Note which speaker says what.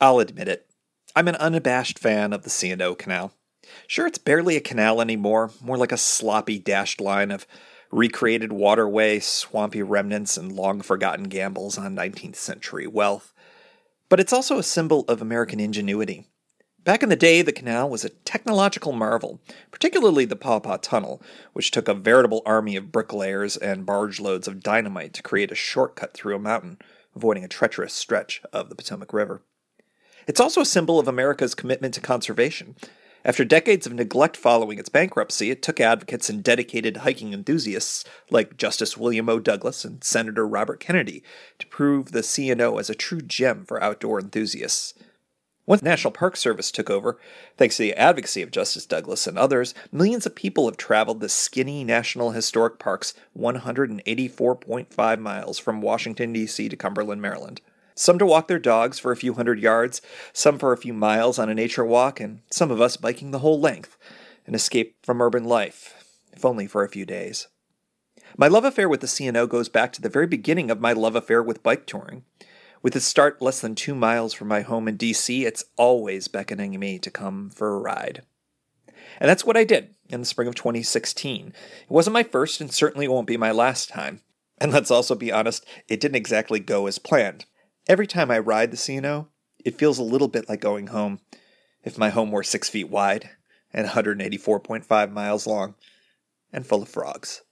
Speaker 1: I'll admit it. I'm an unabashed fan of the C&O Canal. Sure, it's barely a canal anymore, more like a sloppy dashed line of recreated waterway, swampy remnants, and long forgotten gambles on 19th century wealth. But it's also a symbol of American ingenuity. Back in the day, the canal was a technological marvel, particularly the Paw Paw Tunnel, which took a veritable army of bricklayers and barge loads of dynamite to create a shortcut through a mountain, avoiding a treacherous stretch of the Potomac River. It's also a symbol of America's commitment to conservation. After decades of neglect following its bankruptcy, it took advocates and dedicated hiking enthusiasts like Justice William O. Douglas and Senator Robert Kennedy to prove the C&O as a true gem for outdoor enthusiasts. Once the National Park Service took over, thanks to the advocacy of Justice Douglas and others, millions of people have traveled the skinny National Historic Park's 184.5 miles from Washington, D.C. to Cumberland, Maryland. Some to walk their dogs for a few hundred yards, some for a few miles on a nature walk, and some of us biking the whole length, an escape from urban life, if only for a few days. My love affair with the C&O goes back to the very beginning of my love affair with bike touring. With its start less than two miles from my home in DC, it's always beckoning me to come for a ride. And that's what I did in the spring of 2016. It wasn't my first and certainly won't be my last time. And let's also be honest, it didn't exactly go as planned. Every time I ride the C&O, it feels a little bit like going home, if my home were six feet wide and 184.5 miles long and full of frogs.